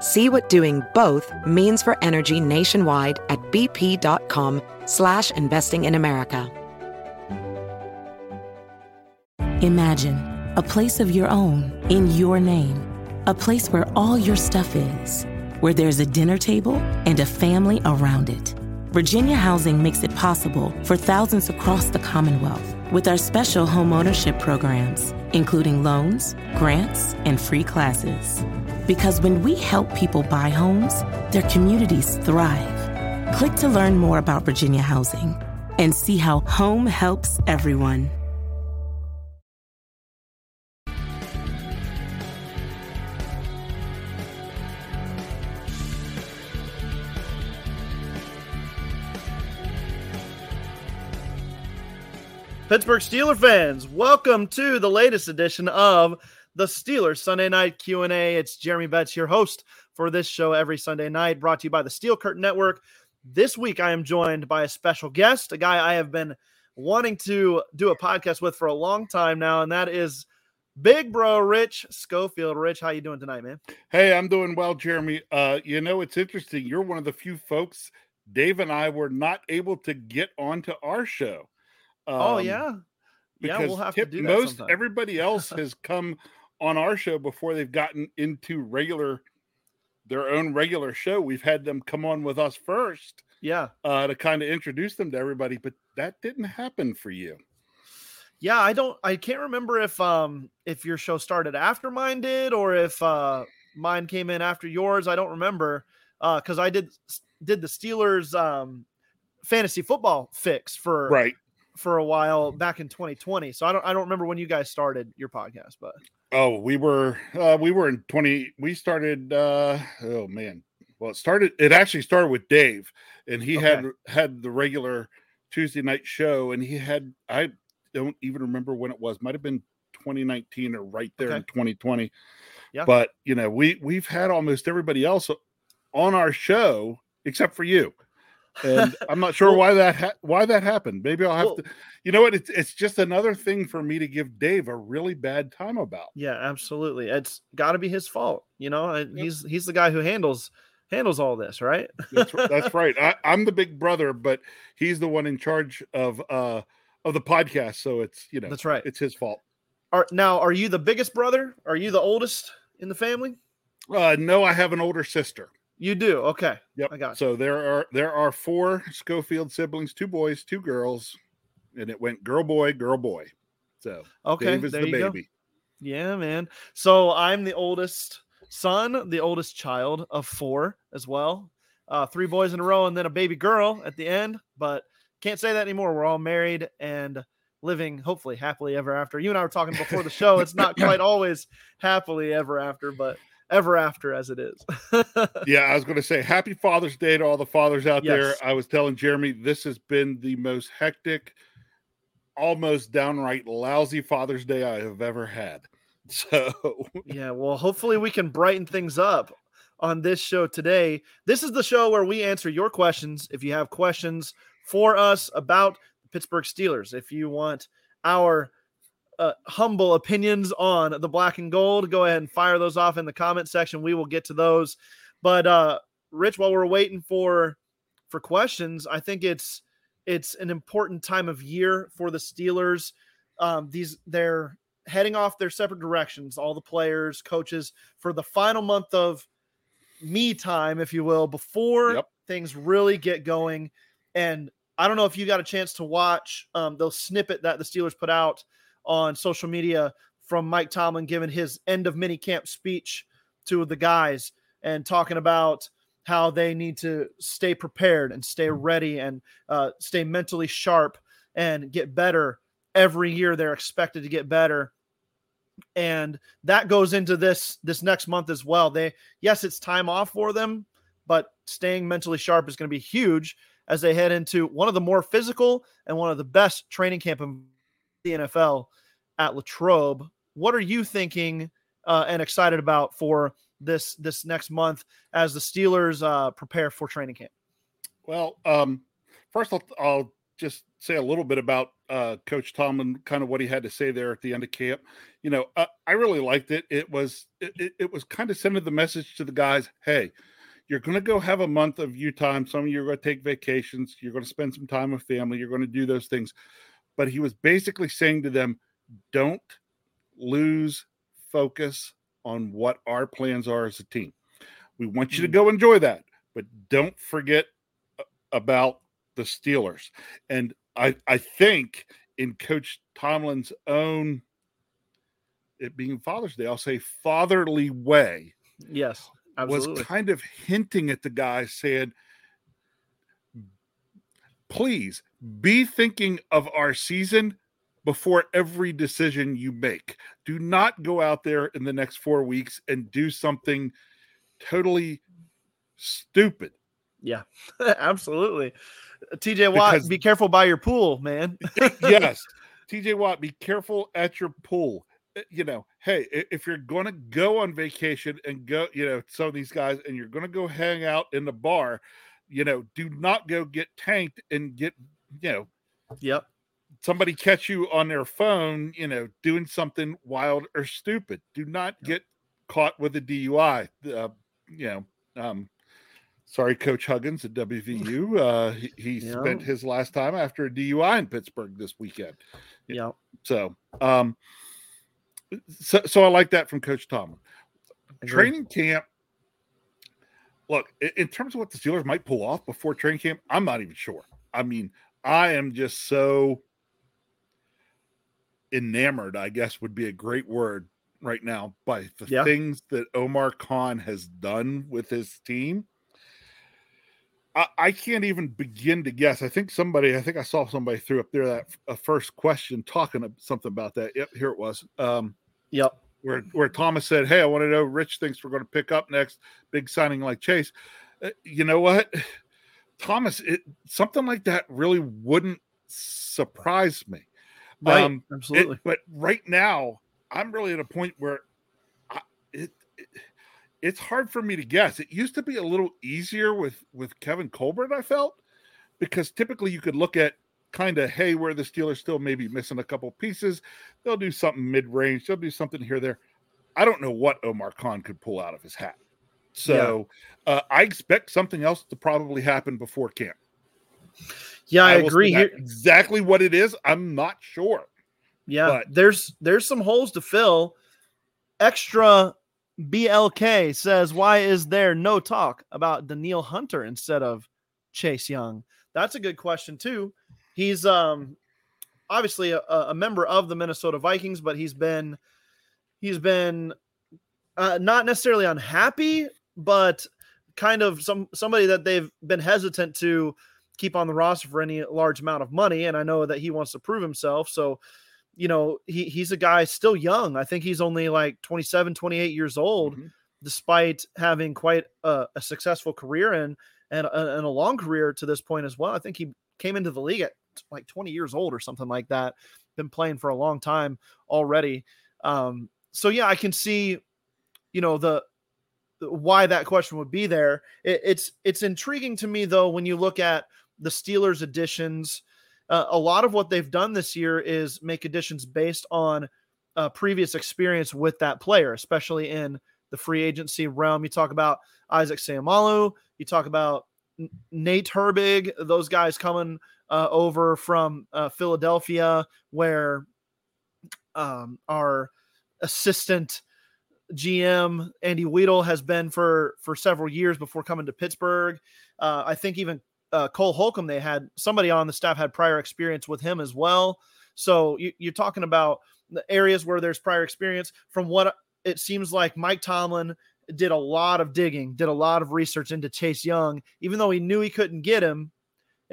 See what doing both means for energy nationwide at bp.com slash investing in America. Imagine a place of your own in your name. A place where all your stuff is. Where there's a dinner table and a family around it. Virginia Housing makes it possible for thousands across the Commonwealth with our special homeownership programs, including loans, grants, and free classes. Because when we help people buy homes, their communities thrive. Click to learn more about Virginia Housing and see how home helps everyone. Pittsburgh Steeler fans, welcome to the latest edition of the Steelers Sunday Night Q&A. It's Jeremy Betz, your host for this show every Sunday night, brought to you by the Steel Curtain Network. This week, I am joined by a special guest, a guy I have been wanting to do a podcast with for a long time now, and that is Big Bro Rich Schofield. Rich, how you doing tonight, man? Hey, I'm doing well, Jeremy. Uh, you know, it's interesting. You're one of the few folks Dave and I were not able to get onto our show. Oh yeah, yeah. We'll have tip, to do that. most sometime. everybody else has come on our show before they've gotten into regular their own regular show. We've had them come on with us first yeah, uh, to kind of introduce them to everybody, but that didn't happen for you. yeah. I don't. I can't remember if um if your show started after mine did or if uh mine came in after yours. I don't remember uh because I did did the Steelers um fantasy football fix for Right. For a while back in 2020. So I don't I don't remember when you guys started your podcast, but Oh, we were uh we were in 20 we started uh oh man. Well, it started it actually started with Dave and he had had the regular Tuesday night show and he had I don't even remember when it was. Might have been 2019 or right there in 2020. Yeah. But, you know, we we've had almost everybody else on our show except for you. And I'm not sure Well- why that ha- why that happened. Maybe I'll have Well- to you know what? It's it's just another thing for me to give Dave a really bad time about. yeah, absolutely. It's got to be his fault, you know. and He's he's the guy who handles handles all this, right? That's, that's right. I, I'm the big brother, but he's the one in charge of uh of the podcast. So it's you know That's right. it's his fault. Are now are you the biggest brother? Are you the oldest in the family? Uh no, I have an older sister. You do. Okay. Yep. I got you. So there are there are four Schofield siblings, two boys, two girls, and it went girl boy, girl boy. So Okay. Dave is there the you go. baby. Yeah, man. So I'm the oldest son, the oldest child of four as well. Uh, three boys in a row, and then a baby girl at the end. But can't say that anymore. We're all married and living hopefully happily ever after. You and I were talking before the show. It's not quite always happily ever after, but ever after as it is. yeah, I was going to say happy Father's Day to all the fathers out yes. there. I was telling Jeremy this has been the most hectic, almost downright lousy Father's Day I have ever had. So, yeah, well, hopefully we can brighten things up on this show today. This is the show where we answer your questions. If you have questions for us about the Pittsburgh Steelers, if you want our uh, humble opinions on the black and gold, go ahead and fire those off in the comment section. We will get to those. But uh, Rich, while we're waiting for for questions, I think it's it's an important time of year for the Steelers. Um, these they're heading off their separate directions, all the players, coaches, for the final month of me time, if you will, before yep. things really get going. And I don't know if you got a chance to watch um, the snippet that the Steelers put out on social media from Mike Tomlin giving his end of mini camp speech to the guys and talking about how they need to stay prepared and stay ready and uh, stay mentally sharp and get better every year. They're expected to get better, and that goes into this this next month as well. They yes, it's time off for them, but staying mentally sharp is going to be huge as they head into one of the more physical and one of the best training camp the NFL at Latrobe. What are you thinking uh, and excited about for this this next month as the Steelers uh, prepare for training camp? Well, um, first I'll, I'll just say a little bit about uh, Coach Tomlin, kind of what he had to say there at the end of camp. You know, uh, I really liked it. It was it, it, was kind of sending the message to the guys, hey, you're going to go have a month of you time. Some of you are going to take vacations. You're going to spend some time with family. You're going to do those things. But he was basically saying to them, don't lose focus on what our plans are as a team. We want you to mm. go enjoy that, but don't forget about the Steelers. And I, I think in Coach Tomlin's own, it being Father's Day, I'll say fatherly way. Yes, absolutely. Was kind of hinting at the guy saying, please be thinking of our season before every decision you make. Do not go out there in the next four weeks and do something totally stupid. Yeah, absolutely. TJ Watt, because, be careful by your pool, man. yes. TJ Watt, be careful at your pool. Eh, you know, hey, if you're going to go on vacation and go, you know, some of these guys, and you're going to go hang out in the bar, you know, do not go get tanked and get, you know, yep, somebody catch you on their phone, you know, doing something wild or stupid. Do not get caught with a DUI. Uh, you know, um, sorry, Coach Huggins at WVU. Uh, he, he spent his last time after a DUI in Pittsburgh this weekend. Yeah. So, um, so, so I like that from Coach Tomlin. Training camp. Look, in terms of what the Steelers might pull off before training camp, I'm not even sure. I mean, I am just so enamored, I guess would be a great word right now by the yeah. things that Omar Khan has done with his team. I, I, can't even begin to guess. I think somebody, I think I saw somebody threw up there that a first question talking something about that. Yep, here it was. Um, yep. Where, where Thomas said, Hey, I want to know Rich thinks we're going to pick up next big signing like Chase. Uh, you know what? Thomas, it, something like that really wouldn't surprise me. Right, um, absolutely. It, but right now, I'm really at a point where I, it, it, it's hard for me to guess. It used to be a little easier with with Kevin Colbert. I felt because typically you could look at kind of hey where the Steelers still maybe missing a couple pieces. They'll do something mid range. They'll do something here there. I don't know what Omar Khan could pull out of his hat. So yeah. uh, I expect something else to probably happen before camp. Yeah, I, I agree here. Exactly what it is, I'm not sure. Yeah, but. there's there's some holes to fill. Extra BLK says, "Why is there no talk about Danielle Hunter instead of Chase Young?" That's a good question too. He's um obviously a, a member of the Minnesota Vikings, but he's been he's been uh, not necessarily unhappy, but kind of some somebody that they've been hesitant to keep on the roster for any large amount of money. And I know that he wants to prove himself. So, you know, he, he's a guy still young. I think he's only like 27, 28 years old, mm-hmm. despite having quite a, a successful career and, and a, and a long career to this point as well. I think he came into the league at like 20 years old or something like that. Been playing for a long time already. Um, so yeah, I can see, you know, the why that question would be there. It, it's it's intriguing to me though when you look at the Steelers additions. Uh, a lot of what they've done this year is make additions based on uh, previous experience with that player, especially in the free agency realm. You talk about Isaac Seumalo, you talk about Nate Herbig, those guys coming uh, over from uh, Philadelphia, where um, our assistant GM Andy Weidl has been for for several years before coming to Pittsburgh. Uh, I think even uh, Cole Holcomb, they had somebody on the staff had prior experience with him as well. So you, you're talking about the areas where there's prior experience. From what it seems like, Mike Tomlin did a lot of digging, did a lot of research into Chase Young, even though he knew he couldn't get him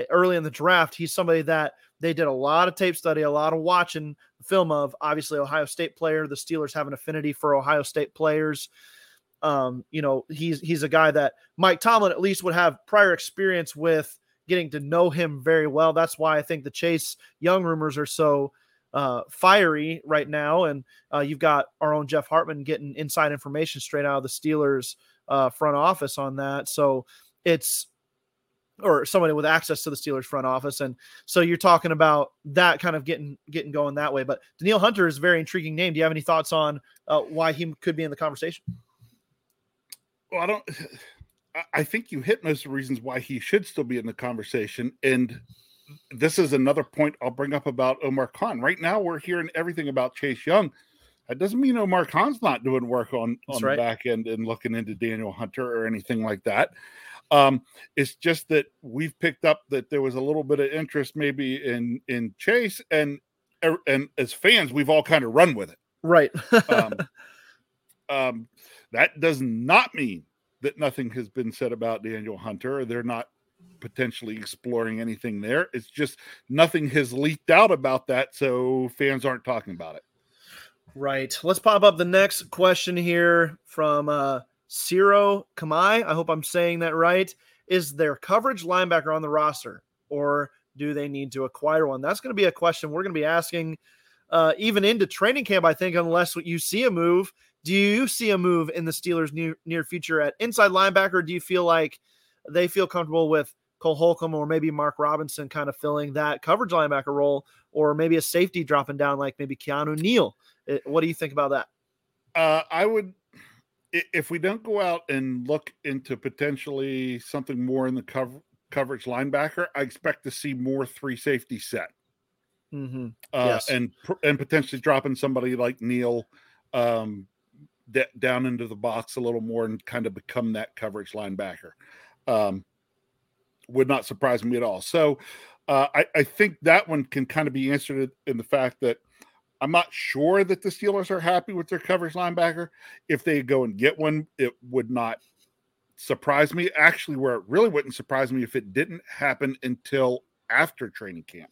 early in the draft. He's somebody that they did a lot of tape study, a lot of watching film of. Obviously, Ohio State player. The Steelers have an affinity for Ohio State players. Um, you know, he's he's a guy that Mike Tomlin at least would have prior experience with getting to know him very well. That's why I think the Chase Young rumors are so uh, fiery right now. And uh, you've got our own Jeff Hartman getting inside information straight out of the Steelers uh, front office on that. So it's or somebody with access to the Steelers front office. And so you're talking about that kind of getting getting going that way. But Danielle Hunter is a very intriguing name. Do you have any thoughts on uh, why he could be in the conversation? Well, I don't. I think you hit most of the reasons why he should still be in the conversation. And this is another point I'll bring up about Omar Khan. Right now, we're hearing everything about Chase Young. That doesn't mean Omar Khan's not doing work on, on right. the back end and looking into Daniel Hunter or anything like that. Um, it's just that we've picked up that there was a little bit of interest maybe in in Chase, and er, and as fans, we've all kind of run with it. Right. um, um, that does not mean that nothing has been said about Daniel Hunter, or they're not potentially exploring anything there. It's just nothing has leaked out about that, so fans aren't talking about it. Right. Let's pop up the next question here from uh Ciro Kamai. I hope I'm saying that right. Is their coverage linebacker on the roster, or do they need to acquire one? That's going to be a question we're going to be asking uh, even into training camp, I think, unless you see a move. Do you see a move in the Steelers' near, near future at inside linebacker? do you feel like they feel comfortable with Cole Holcomb or maybe Mark Robinson kind of filling that coverage linebacker role, or maybe a safety dropping down like maybe Keanu Neal. Eh, what do you think about that? Uh, I would, if we don't go out and look into potentially something more in the cover, coverage linebacker, I expect to see more three safety set. Mm-hmm. Uh, yes. and and potentially dropping somebody like Neal um, d- down into the box a little more and kind of become that coverage linebacker. Um, would not surprise me at all. So uh, I, I think that one can kind of be answered in the fact that I'm not sure that the Steelers are happy with their coverage linebacker. If they go and get one, it would not surprise me. Actually, where it really wouldn't surprise me if it didn't happen until after training camp.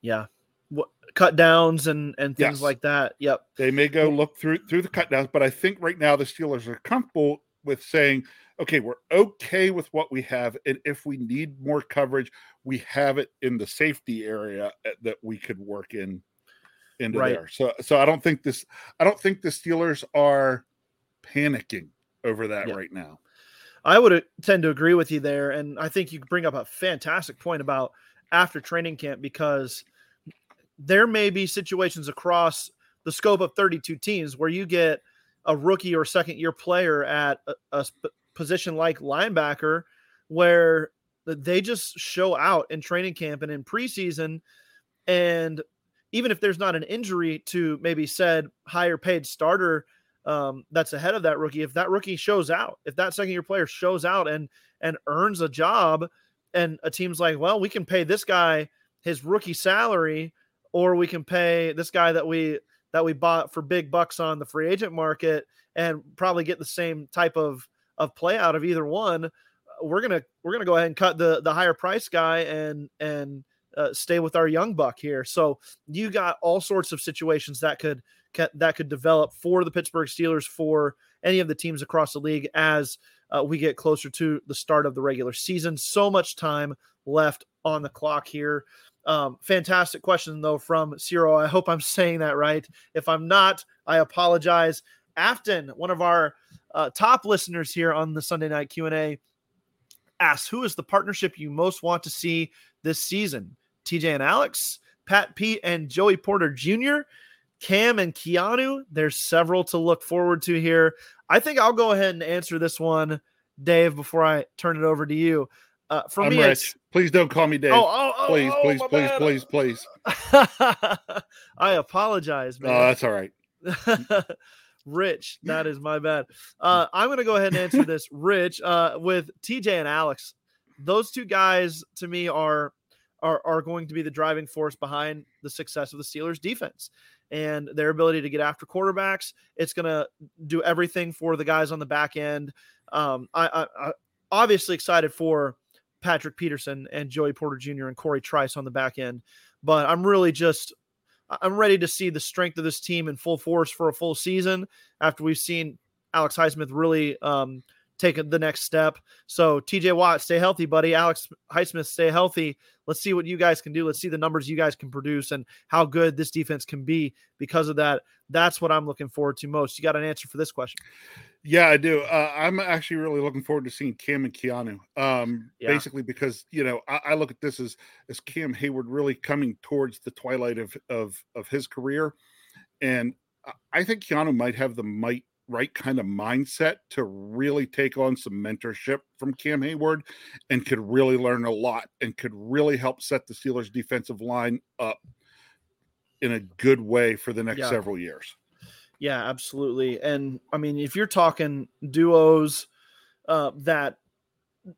Yeah. What, cut downs and and things yes. like that. Yep. They may go look through through the cut downs, but I think right now the Steelers are comfortable with saying okay, we're okay with what we have. And if we need more coverage, we have it in the safety area uh, that we could work in into right. there. So so I don't think this I don't think the Steelers are panicking over that yeah. right now. I would uh, tend to agree with you there. And I think you bring up a fantastic point about after training camp because there may be situations across the scope of 32 teams where you get a rookie or second year player at a, a, position like linebacker where they just show out in training camp and in preseason. And even if there's not an injury to maybe said higher paid starter um, that's ahead of that rookie, if that rookie shows out, if that second year player shows out and and earns a job, and a team's like, well, we can pay this guy his rookie salary, or we can pay this guy that we that we bought for big bucks on the free agent market and probably get the same type of of play out of either one. we're gonna we're gonna go ahead and cut the the higher price guy and and uh, stay with our young buck here. So you got all sorts of situations that could that could develop for the Pittsburgh Steelers for any of the teams across the league as uh, we get closer to the start of the regular season. So much time left on the clock here. Um, fantastic question though from Ciro. I hope I'm saying that right. If I'm not, I apologize. Afton, one of our uh, top listeners here on the Sunday night Q and A, asks, "Who is the partnership you most want to see this season? TJ and Alex, Pat Pete and Joey Porter Jr., Cam and Keanu. There's several to look forward to here. I think I'll go ahead and answer this one, Dave, before I turn it over to you. Uh, for I'm me, rich. Please don't call me Dave. Oh, oh, oh, please, oh, please, please, please, please, please. I apologize, man. Oh, that's all right. Rich, that is my bad. Uh, I'm going to go ahead and answer this, Rich, uh, with TJ and Alex. Those two guys to me are are are going to be the driving force behind the success of the Steelers defense and their ability to get after quarterbacks. It's going to do everything for the guys on the back end. Um, I, I, I obviously excited for Patrick Peterson and Joey Porter Jr. and Corey Trice on the back end, but I'm really just I'm ready to see the strength of this team in full force for a full season after we've seen Alex Highsmith really um, take the next step. So TJ Watt, stay healthy, buddy. Alex Highsmith, stay healthy. Let's see what you guys can do. Let's see the numbers you guys can produce and how good this defense can be because of that. That's what I'm looking forward to most. You got an answer for this question? Yeah, I do. Uh, I'm actually really looking forward to seeing Cam and Keanu. Um, yeah. Basically, because you know, I, I, look at this as as Cam Hayward really coming towards the twilight of of of his career, and I think Keanu might have the might right kind of mindset to really take on some mentorship from Cam Hayward and could really learn a lot and could really help set the Steelers defensive line up in a good way for the next yeah. several years. Yeah, absolutely. And I mean, if you're talking duos uh, that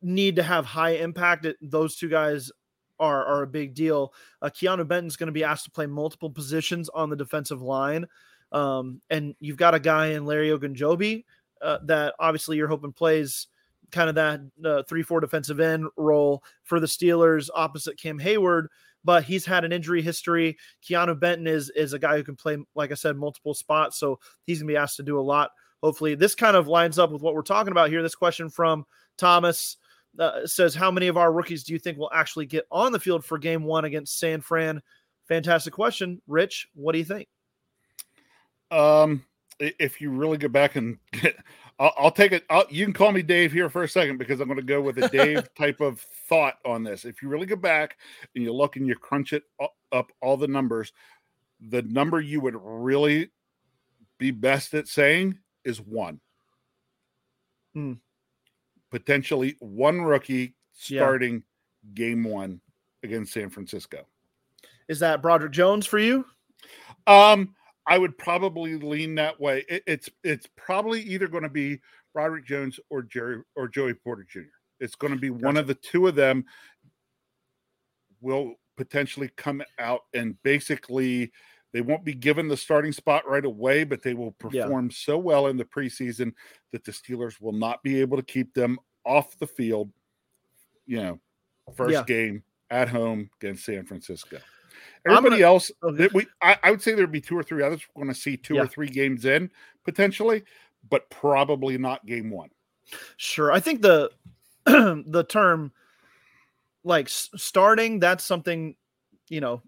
need to have high impact, it, those two guys are, are a big deal. Uh, Keanu Benton's going to be asked to play multiple positions on the defensive line. Um, and you've got a guy in Larry Ogunjobi uh, that obviously you're hoping plays kind of that uh, three four defensive end role for the Steelers opposite Cam Hayward. But he's had an injury history. Keanu Benton is is a guy who can play, like I said, multiple spots. So he's gonna be asked to do a lot. Hopefully, this kind of lines up with what we're talking about here. This question from Thomas uh, says, "How many of our rookies do you think will actually get on the field for Game One against San Fran?" Fantastic question, Rich. What do you think? Um, if you really go back and get, I'll, I'll take it. I'll, you can call me Dave here for a second because I'm going to go with a Dave type of thought on this. If you really go back and you look and you crunch it up all the numbers, the number you would really be best at saying is one. Hmm. Potentially one rookie starting yeah. game one against San Francisco. Is that Broderick Jones for you? Um, I would probably lean that way. It, it's it's probably either going to be Broderick Jones or Jerry or Joey Porter Jr. It's going to be gotcha. one of the two of them will potentially come out and basically they won't be given the starting spot right away, but they will perform yeah. so well in the preseason that the Steelers will not be able to keep them off the field. You know, first yeah. game at home against San Francisco. Everybody gonna, else, okay. we I, I, would say there'd be two or three others. We're going to see two yeah. or three games in potentially, but probably not game one. Sure, I think the the term like starting that's something you know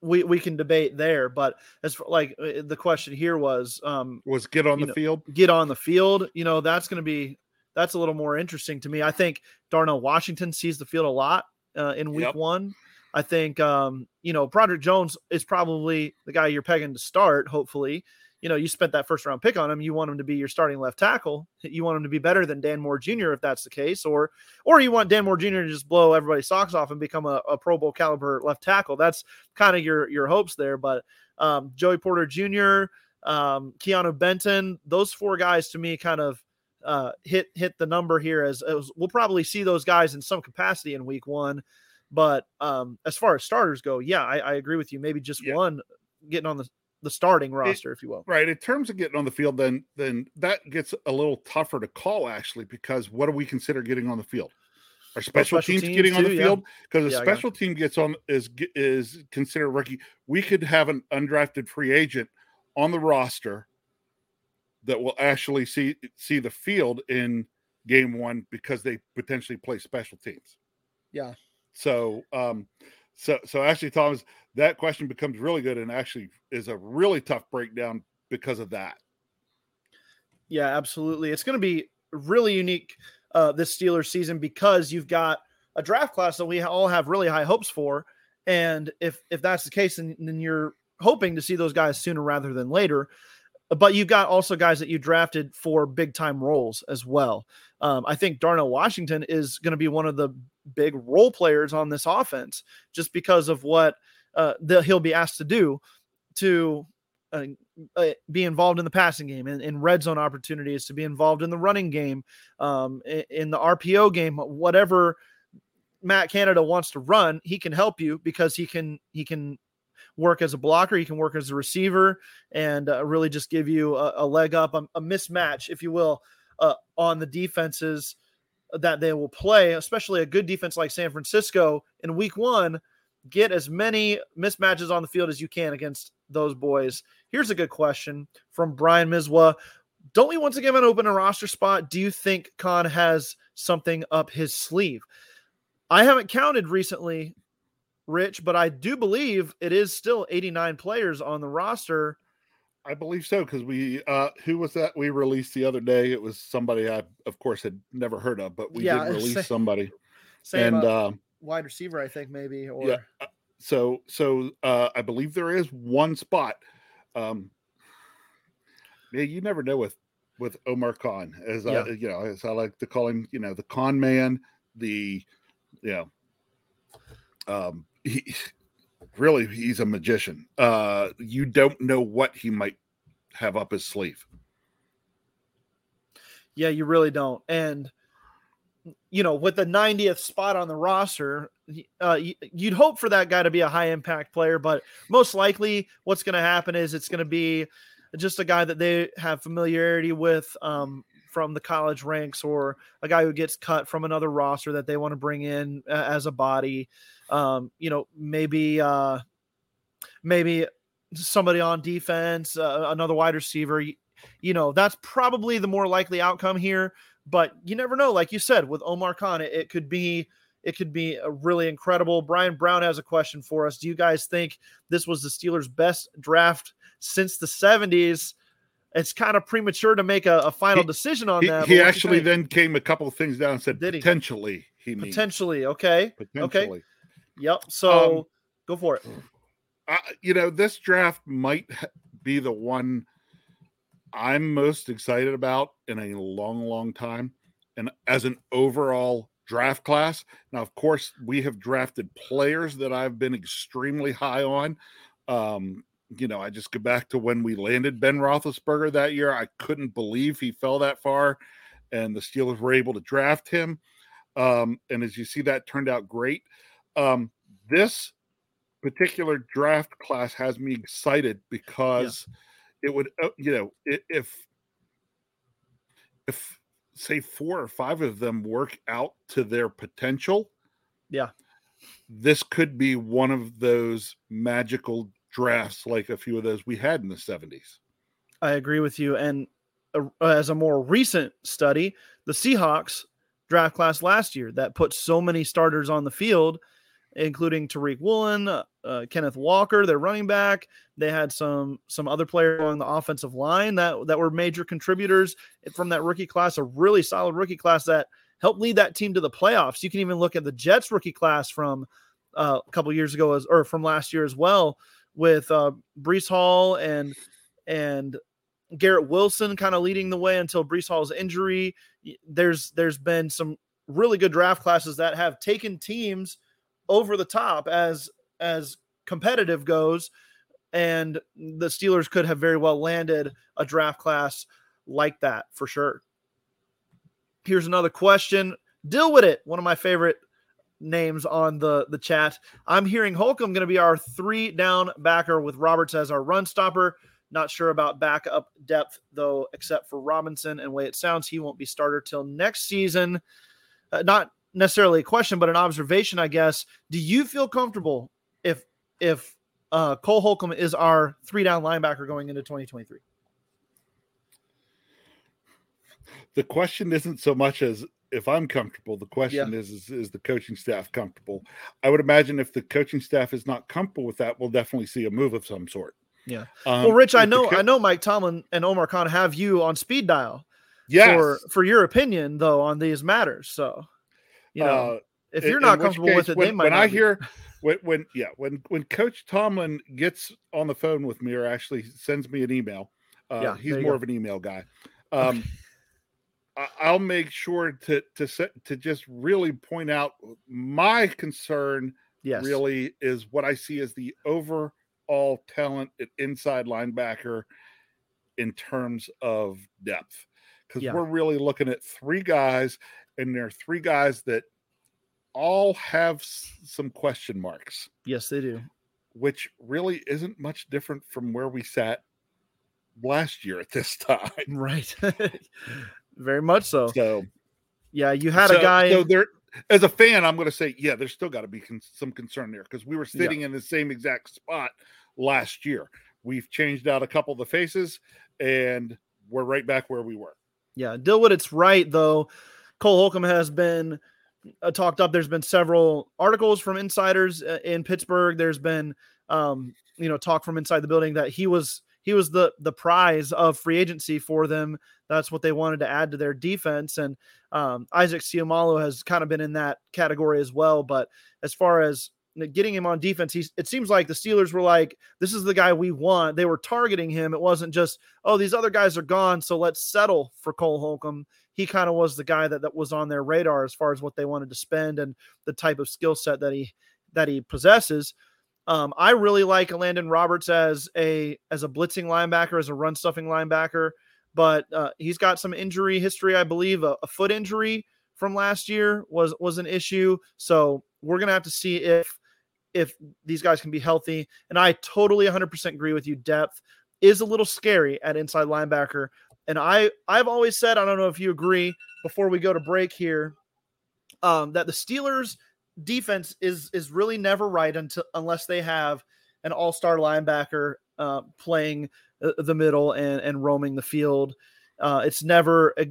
we we can debate there but as for like uh, the question here was um was get on the know, field get on the field you know that's going to be that's a little more interesting to me i think darnell washington sees the field a lot uh, in week yep. one I think um, you know Broderick Jones is probably the guy you're pegging to start. Hopefully, you know you spent that first round pick on him. You want him to be your starting left tackle. You want him to be better than Dan Moore Jr. if that's the case, or or you want Dan Moore Jr. to just blow everybody's socks off and become a, a Pro Bowl caliber left tackle. That's kind of your your hopes there. But um, Joey Porter Jr., um, Keanu Benton, those four guys to me kind of uh, hit hit the number here as, as we'll probably see those guys in some capacity in week one. But um, as far as starters go, yeah, I, I agree with you. Maybe just yeah. one getting on the the starting roster, it, if you will. Right. In terms of getting on the field, then then that gets a little tougher to call actually, because what do we consider getting on the field? Are special, special teams, teams, getting too, on the field? Because yeah. a special team gets on is is considered rookie. We could have an undrafted free agent on the roster that will actually see see the field in game one because they potentially play special teams. Yeah. So um so so actually Thomas, that question becomes really good and actually is a really tough breakdown because of that. Yeah, absolutely. It's going to be really unique uh, this Steelers season because you've got a draft class that we all have really high hopes for, and if if that's the case, then, then you're hoping to see those guys sooner rather than later. But you've got also guys that you drafted for big time roles as well. Um, I think Darnell Washington is going to be one of the big role players on this offense just because of what uh, that he'll be asked to do to uh, uh, be involved in the passing game and in, in, red zone opportunities, to be involved in the running game, um, in, in, the RPO game, whatever Matt Canada wants to run, he can help you because he can he can work as a blocker, he can work as a receiver, and uh, really just give you a, a leg up, a, a, mismatch, if you will, uh, on the defenses that they will play, especially a good defense like San Francisco in Week One. Get as many mismatches on the field as you can against those boys. Here's a good question from Brian Miswa. Don't we once again open a roster spot? Do you think Khan has something up his sleeve? I haven't counted recently, Rich, but I do believe it is still 89 players on the roster. I believe so because we uh who was that we released the other day? It was somebody I of course had never heard of, but we yeah, did release somebody. Same, and uh, wide receiver, I think maybe or yeah. Uh, so so uh I believe there is one spot. Um yeah, you never know with with Omar Khan, as yeah. I you know, as I like to call him, you know, the con man, the you know, um he really he's a magician. Uh you don't know what he might have up his sleeve. Yeah, you really don't. And you know, with the 90th spot on the roster, uh, you'd hope for that guy to be a high impact player, but most likely what's going to happen is it's going to be just a guy that they have familiarity with um, from the college ranks or a guy who gets cut from another roster that they want to bring in uh, as a body. Um, you know, maybe, uh, maybe somebody on defense, uh, another wide receiver. You, you know, that's probably the more likely outcome here but you never know. Like you said, with Omar Khan, it, it could be it could be really incredible. Brian Brown has a question for us. Do you guys think this was the Steelers' best draft since the 70s? It's kind of premature to make a, a final he, decision on he, that. He actually then came a couple of things down and said Did potentially. He, he potentially okay. Potentially. Okay. Yep. So um, go for it. you know, this draft might be the one I'm most excited about in a long, long time. And as an overall draft class, now, of course, we have drafted players that I've been extremely high on. Um, you know, I just go back to when we landed Ben Roethlisberger that year. I couldn't believe he fell that far, and the Steelers were able to draft him. Um, and as you see, that turned out great. Um, this particular draft class has me excited because. Yeah it would uh, you know if if say four or five of them work out to their potential yeah this could be one of those magical drafts like a few of those we had in the 70s i agree with you and uh, as a more recent study the seahawks draft class last year that put so many starters on the field including Tariq Woolen, uh, uh, Kenneth Walker, their running back. They had some some other players on the offensive line that that were major contributors from that rookie class. A really solid rookie class that helped lead that team to the playoffs. You can even look at the Jets rookie class from uh, a couple years ago, as or from last year as well, with uh, Breece Hall and and Garrett Wilson kind of leading the way until Breece Hall's injury. There's there's been some really good draft classes that have taken teams over the top as as competitive goes and the Steelers could have very well landed a draft class like that for sure. Here's another question. Deal with it. One of my favorite names on the the chat. I'm hearing Holcomb going to be our three down backer with Roberts as our run stopper. Not sure about backup depth though, except for Robinson. And way it sounds, he won't be starter till next season. Uh, not necessarily a question, but an observation, I guess. Do you feel comfortable if if uh, Cole Holcomb is our three down linebacker going into 2023? The question isn't so much as if I'm comfortable. The question yeah. is, is, is the coaching staff comfortable? I would imagine if the coaching staff is not comfortable with that, we'll definitely see a move of some sort. Yeah. Um, well, Rich, I know co- I know Mike Tomlin and Omar Khan have you on speed dial. Yes. For for your opinion though on these matters. So, you know, uh, if you're not comfortable case, with it, when, they might. When I be. hear when, when yeah when when Coach Tomlin gets on the phone with me or actually sends me an email, uh, yeah, he's more go. of an email guy. Um. I'll make sure to to set to just really point out uh, my concern. Yes. really is what I see as the overall talent at inside linebacker in terms of depth because yeah. we're really looking at three guys, and there are three guys that all have some question marks. Yes, they do. Which really isn't much different from where we sat last year at this time. Right. Very much so. So, yeah, you had so, a guy. So there, as a fan, I'm going to say, yeah, there's still got to be con- some concern there because we were sitting yeah. in the same exact spot last year. We've changed out a couple of the faces, and we're right back where we were. Yeah, Dilwood, it's right though. Cole Holcomb has been uh, talked up. There's been several articles from insiders uh, in Pittsburgh. There's been, um, you know, talk from inside the building that he was he was the the prize of free agency for them. That's what they wanted to add to their defense. And um, Isaac Seumalo has kind of been in that category as well. But as far as getting him on defense, he's, it seems like the Steelers were like, this is the guy we want. They were targeting him. It wasn't just, oh, these other guys are gone, so let's settle for Cole Holcomb he kind of was the guy that, that was on their radar as far as what they wanted to spend and the type of skill set that he that he possesses. Um, I really like Landon Roberts as a as a blitzing linebacker, as a run stuffing linebacker, but uh, he's got some injury history. I believe a, a, foot injury from last year was was an issue. So we're gonna have to see if if these guys can be healthy. And I totally 100% agree with you. Depth is a little scary at inside linebacker. And I I've always said, I don't know if you agree before we go to break here, um, that the Steelers defense is is really never right until unless they have an all-star linebacker uh, playing the middle and and roaming the field. Uh, it's never a,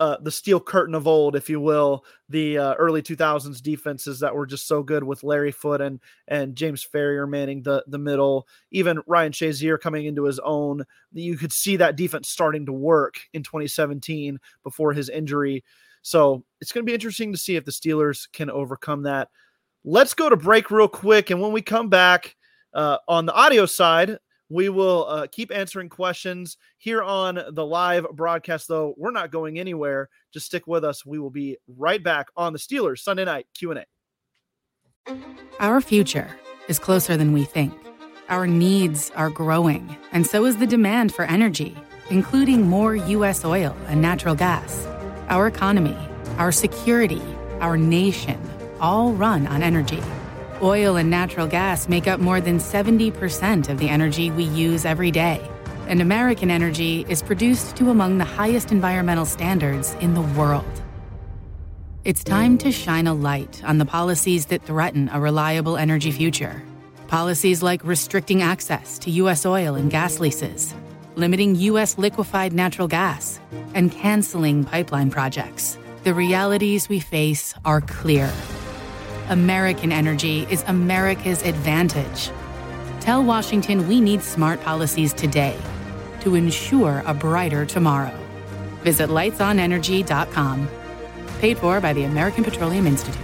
uh, the steel curtain of old, if you will, the uh, early 2000s defenses that were just so good with Larry Foote and and James Farrior manning the the middle, even Ryan Shazier coming into his own. You could see that defense starting to work in 2017 before his injury. So it's going to be interesting to see if the Steelers can overcome that. Let's go to break real quick, and when we come back uh, on the audio side, we will uh, keep answering questions here on the live broadcast, though. We're not going anywhere. Just stick with us. We will be right back on the Steelers Sunday night Q&A. Our future is closer than we think. Our needs are growing, and so is the demand for energy, including more U.S. oil and natural gas. Our economy, our security, our nation all run on energy. Oil and natural gas make up more than 70% of the energy we use every day. And American energy is produced to among the highest environmental standards in the world. It's time to shine a light on the policies that threaten a reliable energy future. Policies like restricting access to U.S. oil and gas leases, limiting U.S. liquefied natural gas, and canceling pipeline projects. The realities we face are clear American energy is America's advantage. Tell Washington we need smart policies today to ensure a brighter tomorrow. Visit lightsonenergy.com. Paid for by the American Petroleum Institute.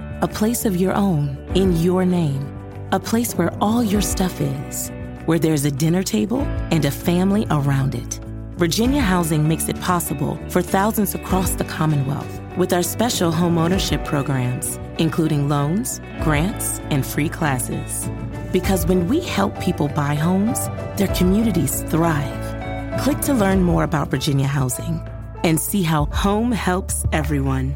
a place of your own in your name, a place where all your stuff is, where there's a dinner table and a family around it. Virginia Housing makes it possible for thousands across the Commonwealth with our special home ownership programs, including loans, grants, and free classes. Because when we help people buy homes, their communities thrive. Click to learn more about Virginia Housing and see how home helps everyone.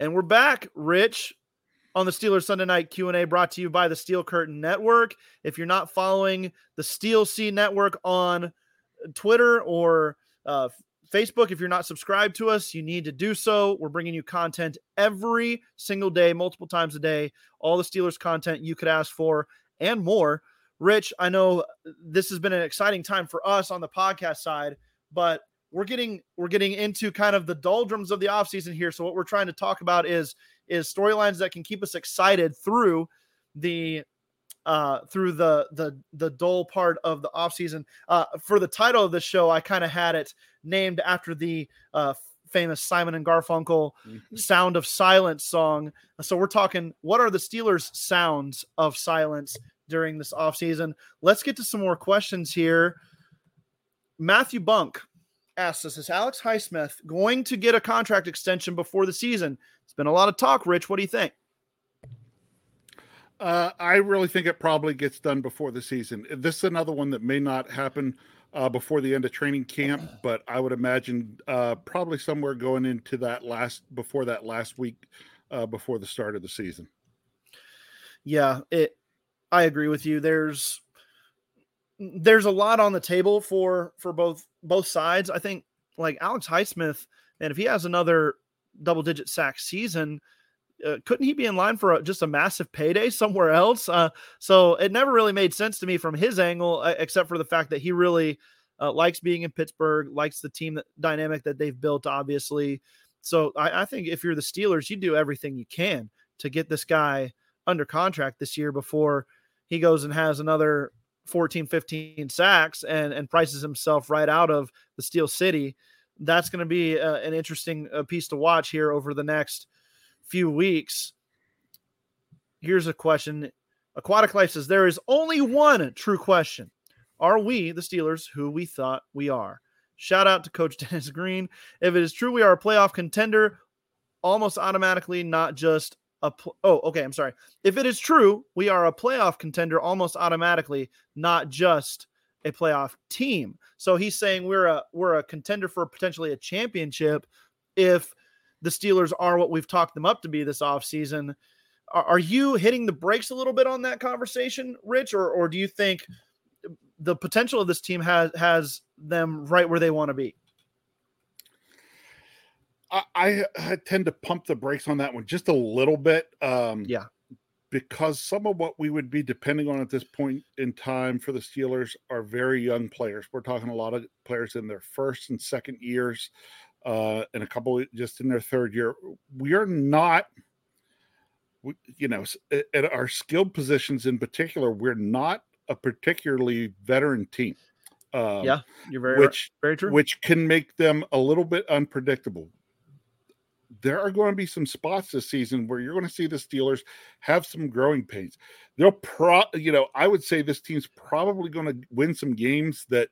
And we're back, Rich, on the Steelers Sunday Night Q&A brought to you by the Steel Curtain Network. If you're not following the Steel C Network on Twitter or uh, Facebook, if you're not subscribed to us, you need to do so. We're bringing you content every single day, multiple times a day, all the Steelers content you could ask for and more. Rich, I know this has been an exciting time for us on the podcast side, but we're getting we're getting into kind of the doldrums of the offseason here. So what we're trying to talk about is is storylines that can keep us excited through the uh through the the the dull part of the offseason. Uh for the title of the show, I kind of had it named after the uh famous Simon and Garfunkel mm-hmm. Sound of Silence song. So we're talking what are the Steelers sounds of silence during this offseason? Let's get to some more questions here. Matthew Bunk asks us, is Alex Highsmith going to get a contract extension before the season? It's been a lot of talk, Rich. What do you think? Uh, I really think it probably gets done before the season. This is another one that may not happen uh, before the end of training camp, but I would imagine uh, probably somewhere going into that last before that last week uh, before the start of the season. Yeah, it. I agree with you. There's there's a lot on the table for for both both sides. I think like Alex Highsmith, and if he has another double digit sack season, uh, couldn't he be in line for a, just a massive payday somewhere else? Uh, so it never really made sense to me from his angle, uh, except for the fact that he really uh, likes being in Pittsburgh, likes the team that, dynamic that they've built, obviously. So I, I think if you're the Steelers, you do everything you can to get this guy under contract this year before he goes and has another 14, 15 sacks and, and prices himself right out of the Steel City. That's going to be uh, an interesting uh, piece to watch here over the next few weeks. Here's a question Aquatic Life says there is only one true question. Are we, the Steelers, who we thought we are? Shout out to Coach Dennis Green. If it is true we are a playoff contender, almost automatically, not just a pl- oh okay i'm sorry. If it is true we are a playoff contender almost automatically not just a playoff team. So he's saying we're a we're a contender for potentially a championship if the steelers are what we've talked them up to be this offseason. Are, are you hitting the brakes a little bit on that conversation rich or or do you think the potential of this team has has them right where they want to be I, I, tend to pump the brakes on that one just a little bit. Um, yeah. Because some of what we would be depending on at this point in time for the Steelers are very young players. We're talking a lot of players in their first and second years, uh, and a couple just in their third year. We are not, you know, at our skilled positions in particular, we're not a particularly veteran team. Um, yeah, you're very which very true. Which can make them a little bit unpredictable there are going to be some spots this season where you're going to see the Steelers have some growing pains. They'll pro, you know, I would say this team's probably going to win some games that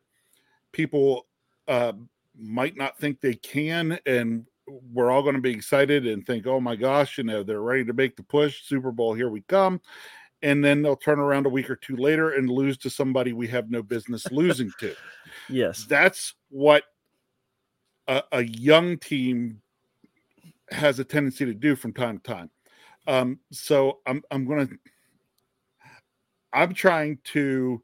people uh, might not think they can, and we're all going to be excited and think, "Oh my gosh, you know, they're ready to make the push, Super Bowl, here we come." And then they'll turn around a week or two later and lose to somebody we have no business losing to. yes, that's what a, a young team has a tendency to do from time to time. Um, so I'm I'm gonna I'm trying to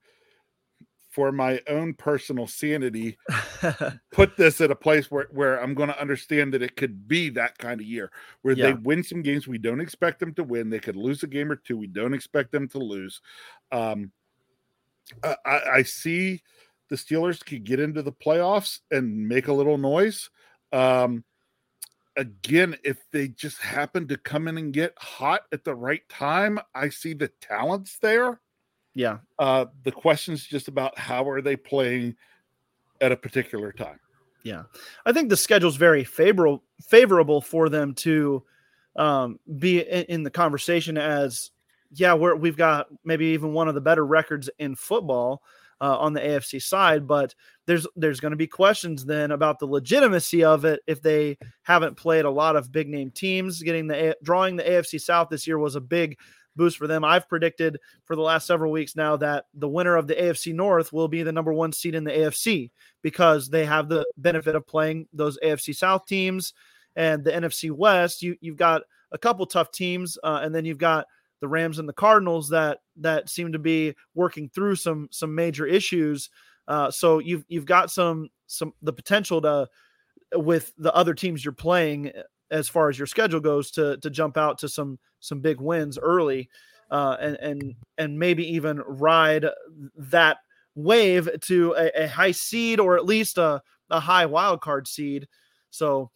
for my own personal sanity, put this at a place where, where I'm going to understand that it could be that kind of year where yeah. they win some games we don't expect them to win. They could lose a game or two we don't expect them to lose. Um, I, I see the Steelers could get into the playoffs and make a little noise. Um, again, if they just happen to come in and get hot at the right time, I see the talents there. Yeah. Uh, the question is just about how are they playing at a particular time. Yeah, I think the schedule's very favorable favorable for them to um, be in, in, the conversation as yeah, we're, we've got maybe even one of the better records in football uh, on the AFC side, but there's there's going to be questions then about the legitimacy of it if they haven't played a lot of big name teams. Getting the drawing the AFC South this year was a big boost for them. I've predicted for the last several weeks now that the winner of the AFC North will be the number one seed in the AFC because they have the benefit of playing those AFC South teams and the NFC West. You you've got a couple tough teams, uh, and then you've got the Rams and the Cardinals that that seem to be working through some some major issues. Uh, so you've you've got some some the potential to with the other teams you're playing as far as your schedule goes to to jump out to some some big wins early uh, and and and maybe even ride that wave to a, a, high seed or at least a, a high wild card seed. So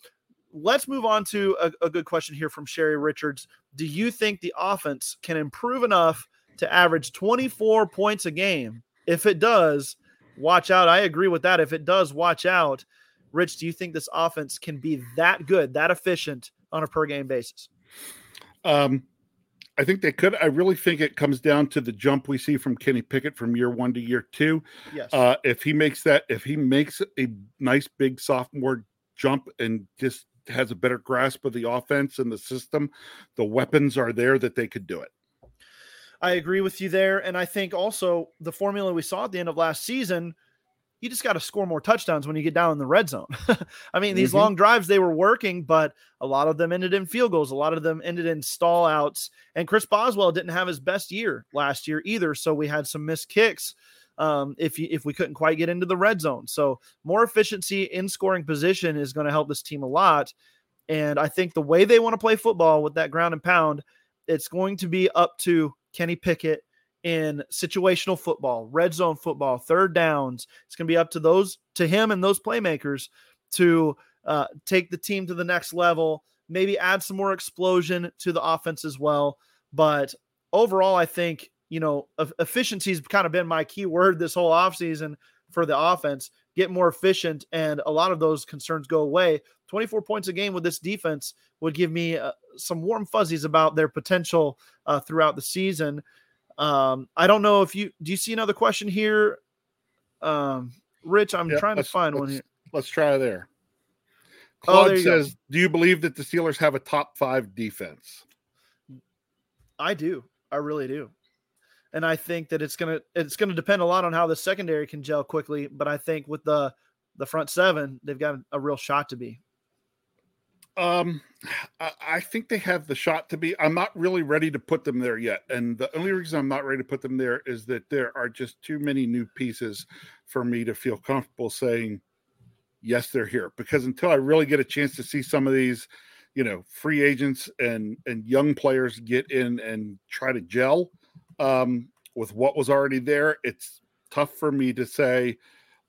let's move on to a, a good question here from Sherry Richards. Do you think the offense can improve enough to average 24 points a game? If it does, watch out. I agree with that. If it does, watch out. Rich, do you think this offense can be that good, that efficient on a per game basis? Um, I think they could. I really think it comes down to the jump we see from Kenny Pickett from year one to year two. Yes. Uh, if he makes that, if he makes a nice big sophomore jump and just has a better grasp of the offense and the system, the weapons are there that they could do it. I agree with you there. And I think also the formula we saw at the end of last season you just got to score more touchdowns when you get down in the red zone. I mean, these mm-hmm. long drives they were working, but a lot of them ended in field goals. A lot of them ended in stall outs. And Chris Boswell didn't have his best year last year either, so we had some missed kicks. Um, if you, if we couldn't quite get into the red zone, so more efficiency in scoring position is going to help this team a lot. And I think the way they want to play football with that ground and pound, it's going to be up to Kenny Pickett in situational football, red zone football, third downs. It's going to be up to those to him and those playmakers to uh, take the team to the next level. Maybe add some more explosion to the offense as well. But overall, I think you know efficiency has kind of been my key word this whole offseason for the offense. Get more efficient, and a lot of those concerns go away. 24 points a game with this defense would give me uh, some warm fuzzies about their potential uh, throughout the season. Um, I don't know if you do you see another question here? Um, Rich, I'm trying to find one here. Let's try there. Oh, Claude oh, says, go. "Do you believe that the Steelers have a top five defense?" I do. I really do, and I think that it's gonna it's gonna depend a lot on how the secondary can gel quickly. But I think with the the front seven, they've got a real shot to be. Um, I think they have the shot to be. I'm not really ready to put them there yet, and the only reason I'm not ready to put them there is that there are just too many new pieces for me to feel comfortable saying yes, they're here. Because until I really get a chance to see some of these, you know, free agents and and young players get in and try to gel um, with what was already there, it's tough for me to say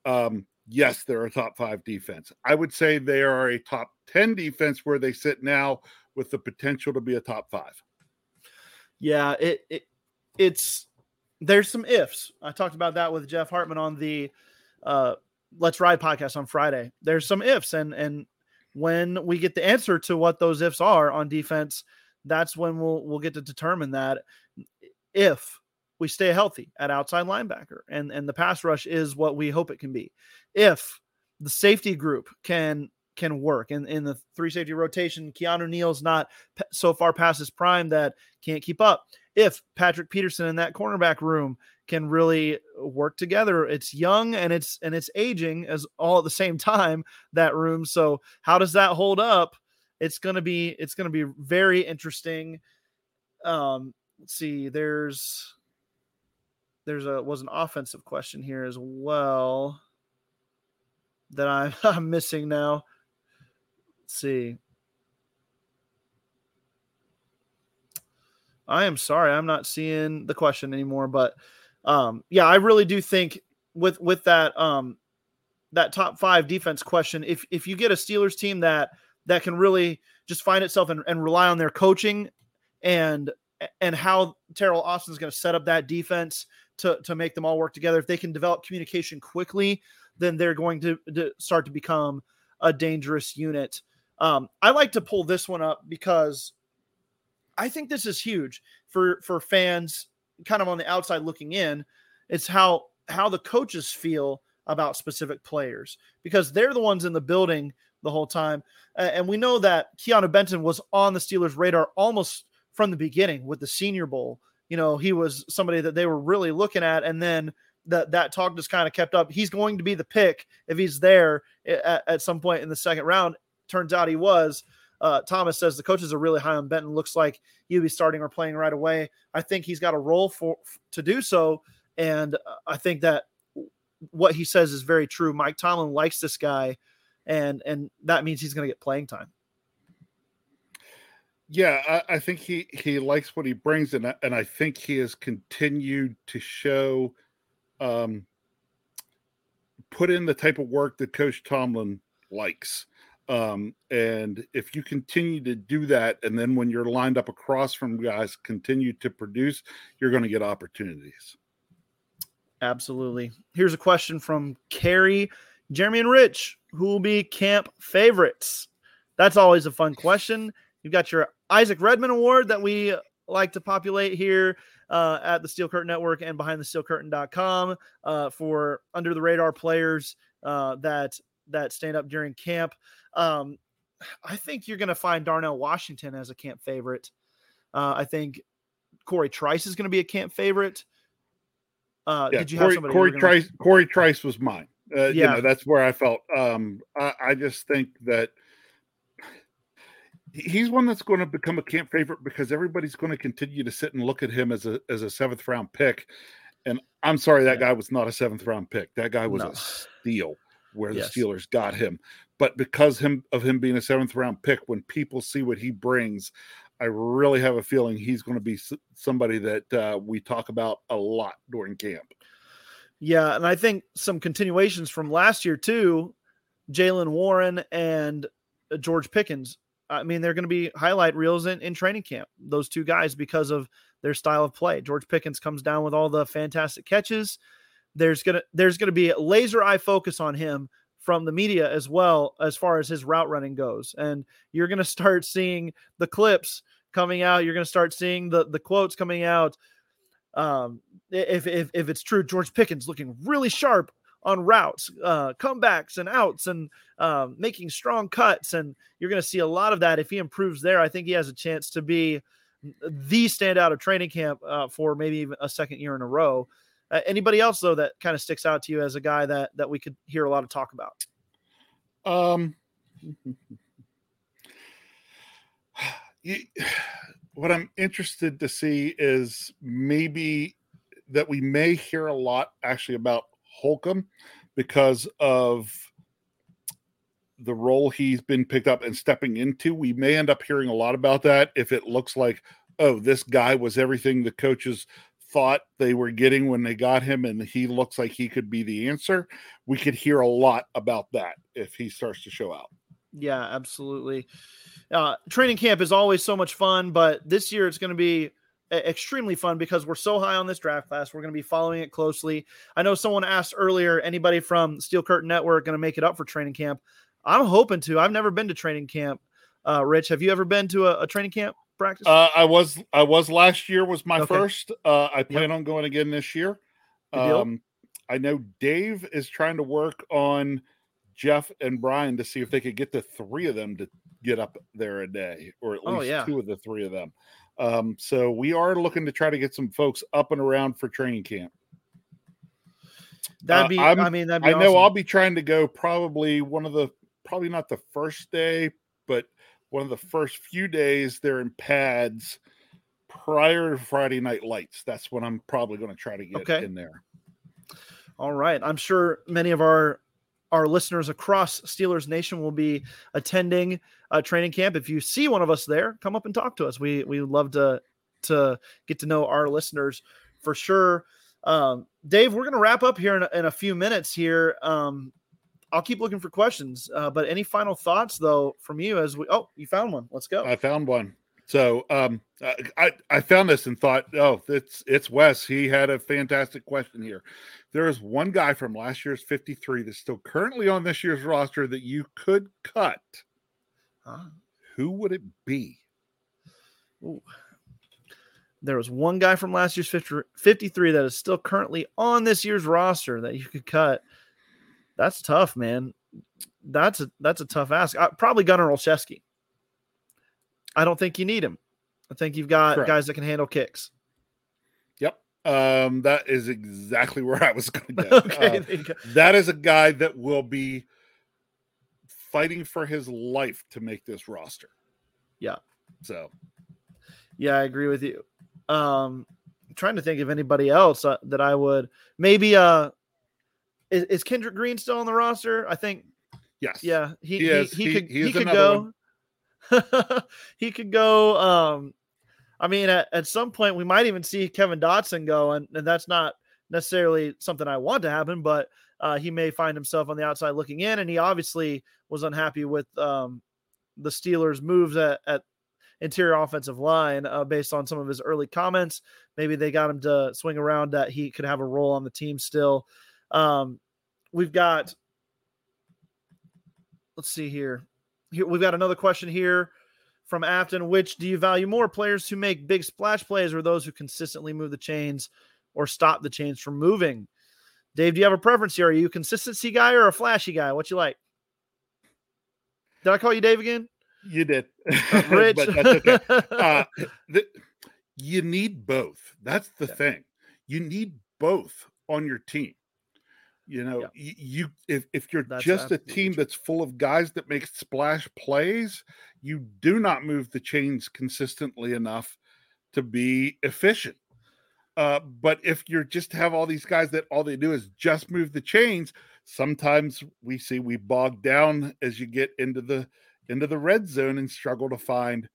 um, yes, they're a top five defense. I would say they are a top 10 defense where they sit now with the potential to be a top five. Yeah, it, it it's there's some ifs. I talked about that with Jeff Hartman on the uh Let's Ride podcast on Friday. There's some ifs, and and when we get the answer to what those ifs are on defense, that's when we'll we'll get to determine that if we stay healthy at outside linebacker and and the pass rush is what we hope it can be. If the safety group can can work in, in the three safety rotation keanu neal's not so far past his prime that can't keep up. If patrick peterson in that cornerback room can really work together it's young and it's and it's aging as all at the same time that room. So how does that hold up? It's going to be it's going to be very interesting um let's see there's there's a was an offensive question here as well that I'm, I'm missing now. Let's see. I am sorry, I'm not seeing the question anymore, but um, yeah, I really do think with with that um, that top five defense question, if if you get a Steelers team that that can really just find itself and, and rely on their coaching and and how Teryl Austin is going to set up that defense to to make them all work together. If they can develop communication quickly, then they're going to, to start to become a dangerous unit. Um, I like to pull this one up because I think this is huge for for fans kind of on the outside looking in. It's how how the coaches feel about specific players because they're the ones in the building the whole time. And we know that Keanu Benton was on the Steelers' radar almost from the beginning with the Senior Bowl. You know, he was somebody that they were really looking at, and then that that talk just kind of kept up. He's going to be the pick if he's there at, at some point in the second round. Turns out he was. Uh, Thomas says the coaches are really high on Benton. Looks like he'll be starting or playing right away. I think he's got a role for to do so, and I think that what he says is very true. Mike Tomlin likes this guy, and and that means he's going to get playing time. Yeah, I, I, think he he likes what he brings, and and I think he has continued to show, um, put in the type of work that Coach Tomlin likes. Um, and if you continue to do that, and then when you're lined up across from guys, continue to produce, you're going to get opportunities. Absolutely. Here's a question from Carrie, Jeremy, and Rich. Who will be camp favorites? That's always a fun question. You've got your Isaac Redman Award that we like to populate here uh, at the Steel Curtain Network and behind the Steel Curtain.com uh, for under the radar players uh, that that stand up during camp. Um, I think you're going to find Darnell Washington as a camp favorite. Uh, I think Cory Trice is going to be a camp favorite. Uh, yeah, did you Cory, have Cory gonna... Trice? Cory Trice was mine. Uh, yeah, you know, that's where I felt. Um, I, I just think that he's one that's going to become a camp favorite because everybody's going to continue to sit and look at him as a as a seventh round pick. And I'm sorry, that guy was not a seventh round pick. That guy was no. a steal where yes. the Steelers got him. But because him of him being a seventh round pick, when people see what he brings, I really have a feeling he's going to be somebody that uh, we talk about a lot during camp. Yeah, and I think some continuations from last year too. Jaylen Warren and uh, George Pickens. I mean, they're going to be highlight reels in, in training camp. Those two guys because of their style of play. George Pickens comes down with all the fantastic catches. There's gonna there's gonna be a laser eye focus on him from the media as well as far as his route running goes. And you're going to start seeing the clips coming out. You're going to start seeing the the quotes coming out. Um, if if if it's true, George Pickens looking really sharp on routes, uh, comebacks and outs, and um, making strong cuts, and you're going to see a lot of that. If he improves there, I think he has a chance to be the standout of training camp uh, for maybe even a second year in a row. Uh, anybody else though that kind of sticks out to you as a guy that that we could hear a lot of talk about? Um, what I'm interested to see is maybe that we may hear a lot actually about Holcomb because of the role he's been picked up and stepping into. We may end up hearing a lot about that if it looks like, oh, this guy was everything the coaches thought they were getting when they got him, and he looks like he could be the answer. We could hear a lot about that if he starts to show out. Yeah, absolutely. Uh, training camp is always so much fun, but this year it's going to be extremely fun because we're so high on this draft class. We're going to be following it closely. I know someone asked earlier, anybody from Steel Curtain Network going to make it up for training camp? I'm hoping to. I've never been to training camp. Uh, Rich, have you ever been to a, a training camp? practice? Uh, I was I was last year was my okay. first. Uh, I plan yep. on going again this year. Um, I know Dave is trying to work on Jeff and Brian to see if they could get the three of them to get up there a day, or at oh, least oh, yeah. two of the three of them. Um, so we are looking to try to get some folks up and around for training camp. That'd uh, be. Uh, I mean, that'd be I know awesome. I'll be trying to go probably one of the probably not the first day, but one of the first few days they're in pads prior to Friday Night Lights. That's when I'm probably going to try to get Okay. in there. All right. I'm sure many of our our listeners across Steelers Nation will be attending a training camp. If you see one of us there, come up and talk to us. We we love to to get to know our listeners for sure. Um, Dave, we're going to wrap up here in a, in a few minutes. Here, um, I'll keep looking for questions. Uh, but any final thoughts though from you as we? Oh, you found one. Let's go. I found one. So um, I- I I found this and thought, oh, it's it's Wes. He had a fantastic question here. There is one guy from last year's 53 that's still currently on this year's roster that you could cut. Ah. Who would it be? there was one guy from last year's 50, 53 that is still currently on this year's roster that you could cut. That's tough, man. That's a that's a tough ask. Uh, probably Gunnar Olszewski. I don't think you need him. I think you've got Correct. guys that can handle kicks. Yep. Um, that is exactly where I was going to go. okay, Uh, go. that is a guy that will be fighting for his life to make this roster. Yeah. So Yeah, I agree with you. Um, I'm trying to think of anybody else uh, that I would maybe. Uh, is, is Kendrick Green still on the roster? I think yes. Yeah, he He he, he, could he he, could go. he could go. Um, I mean, at, at some point we might even see Kevin Dotson go, and, and that's not necessarily something I want to happen, but uh, he may find himself on the outside looking in, and he obviously was unhappy with um, the Steelers' moves at, at interior offensive line uh, based on some of his early comments. Maybe they got him to swing around that he could have a role on the team still. Um, we've got let's see here. Here we've got another question here from Afton. Which do you value more, players who make big splash plays or those who consistently move the chains or stop the chains from moving? Dave, do you have a preference here? Are you a consistency guy or a flashy guy? What you like? Did I call you Dave again? You did. Rich. okay. Uh, the, you need both. That's the Yeah. thing. You need both on your team. You know, Yeah. you if, if you're That's just a team true. that's full of guys that make splash plays, you do not move the chains consistently enough to be efficient. Uh, but if you just have all these guys that all they do is just move the chains, sometimes we see we bog down as you get into the into the red zone and struggle to find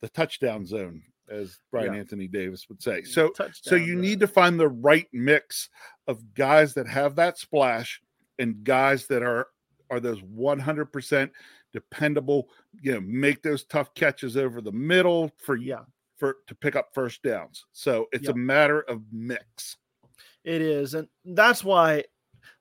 the touchdown zone, as Brian Yeah. Anthony Davis would say. So so you zone. need to find the right mix of guys that have that splash and guys that are are those 100% dependable you know make those tough catches over the middle for Yeah. for to pick up first downs so it's Yep. a matter of mix It is, and that's why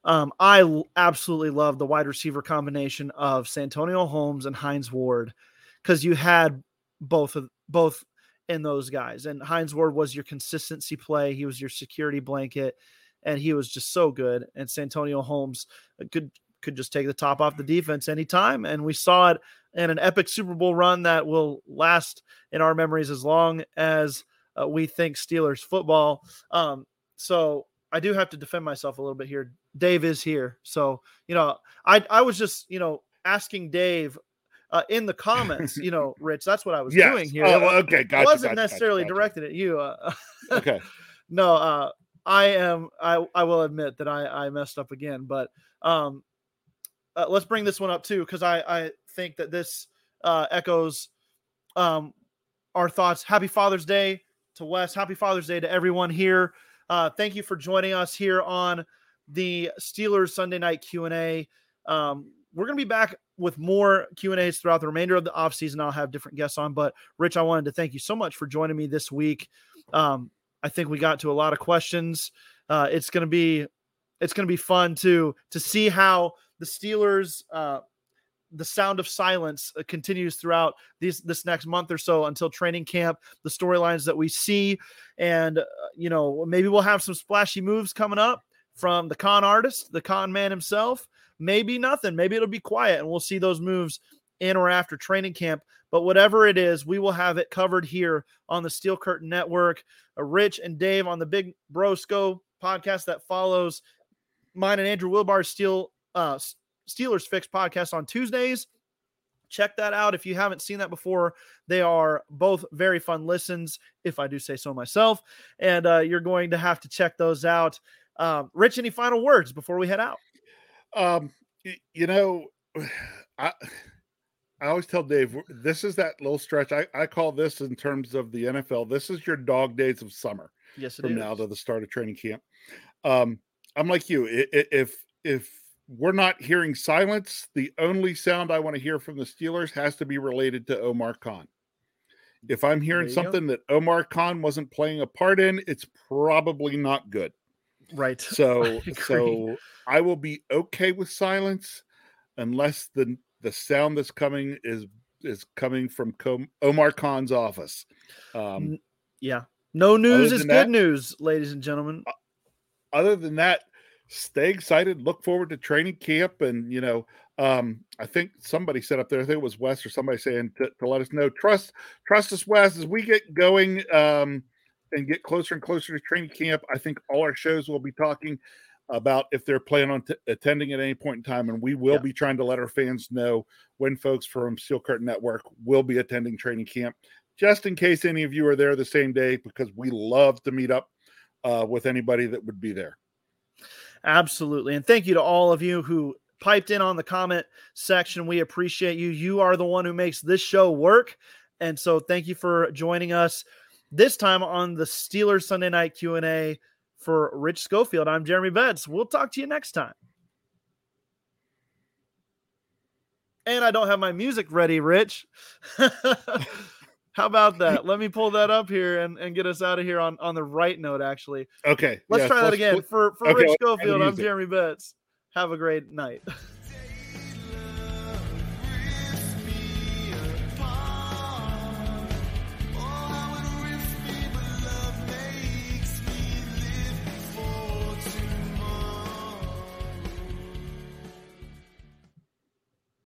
um, I absolutely love the wide receiver combination of Santonio Holmes and Hines Ward because you had both of both in those guys, and Hines Ward was your consistency play. He was your security blanket, and he was just so good. And Santonio Holmes could could just take the top off the defense anytime, and we saw it in an epic Super Bowl run that will last in our memories as long as uh, we think Steelers football. Um, so I do have to defend myself a little bit here. Dave is here, so you know, I I was just you know asking Dave uh, in the comments, you know, Rich. That's what I was Yes. doing here. Oh, okay gotcha, It wasn't gotcha, necessarily gotcha, directed at you. Uh, okay no, uh, I am. I I will admit that I I messed up again, but um, uh, let's bring this one up too because I I think that this uh, echoes um our thoughts. Happy Father's Day to Wes. Happy Father's Day to everyone here. Uh, thank you for joining us here on the Steelers Sunday Night Q and A. Um, we're going to be back with more Q and A's throughout the remainder of the offseason. I'll have different guests on, but Rich, I wanted to thank you so much for joining me this week. Um, I think we got to a lot of questions. Uh, it's going to be it's going to be fun to to see how the Steelers uh, the sound of silence uh, continues throughout these this next month or so until training camp. The storylines that we see, and uh, you know maybe we'll have some splashy moves coming up from the con artist, the con man himself. Maybe nothing. Maybe it'll be quiet, and we'll see those moves in or after training camp. But whatever it is, we will have it covered here on the Steel Curtain Network. Uh, Rich and Dave on the Big Bro Scho podcast that follows mine and Andrew Wilbar's Steel uh, Steelers Fix podcast on Tuesdays. check that out if you haven't seen that before. They are both very fun listens, if I do say so myself. And uh, you're going to have to check those out. Um, Rich, any final words before we head out? Um, you know, I I always tell Dave this is that little stretch. I, I call this in terms of the NFL. This is your dog days of summer. Yes, from is. now to the start of training camp. Um, I'm like you. If if we're not hearing silence, the only sound I want to hear from the Steelers has to be related to Omar Khan. If I'm hearing something go. that Omar Khan wasn't playing a part in, it's probably not good. Right. So I so I will be okay with silence unless the the sound that's coming is is coming from Com- Omar Khan's office. Um, yeah. No news is good that, news, ladies and gentlemen. Other than that, stay excited. Look forward to training camp, and you know, um, I think somebody said up there. I think it was Wes or somebody saying to, to let us know. Trust, trust us, Wes, as we get going um, and get closer and closer to training camp. I think all our shows will be talking about if they're planning on t- attending at any point in time, and we will yeah. be trying to let our fans know when folks from Steel Curtain Network will be attending training camp, just in case any of you are there the same day, because we love to meet up uh, with anybody that would be there. Absolutely. And thank you to all of you who piped in on the comment section. We appreciate you. You are the one who makes this show work. And so thank you for joining us this time on the Steelers Sunday night Q&A for Rich Schofield. I'm Jeremy Betz. We'll talk to you next time. And I don't have my music ready, Rich. How about that? Let me pull that up here and, and get us out of here on, on the right note, actually. Okay. Let's try that again. For, for okay, Rich Schofield, I'm Jeremy Betz. Have a great night.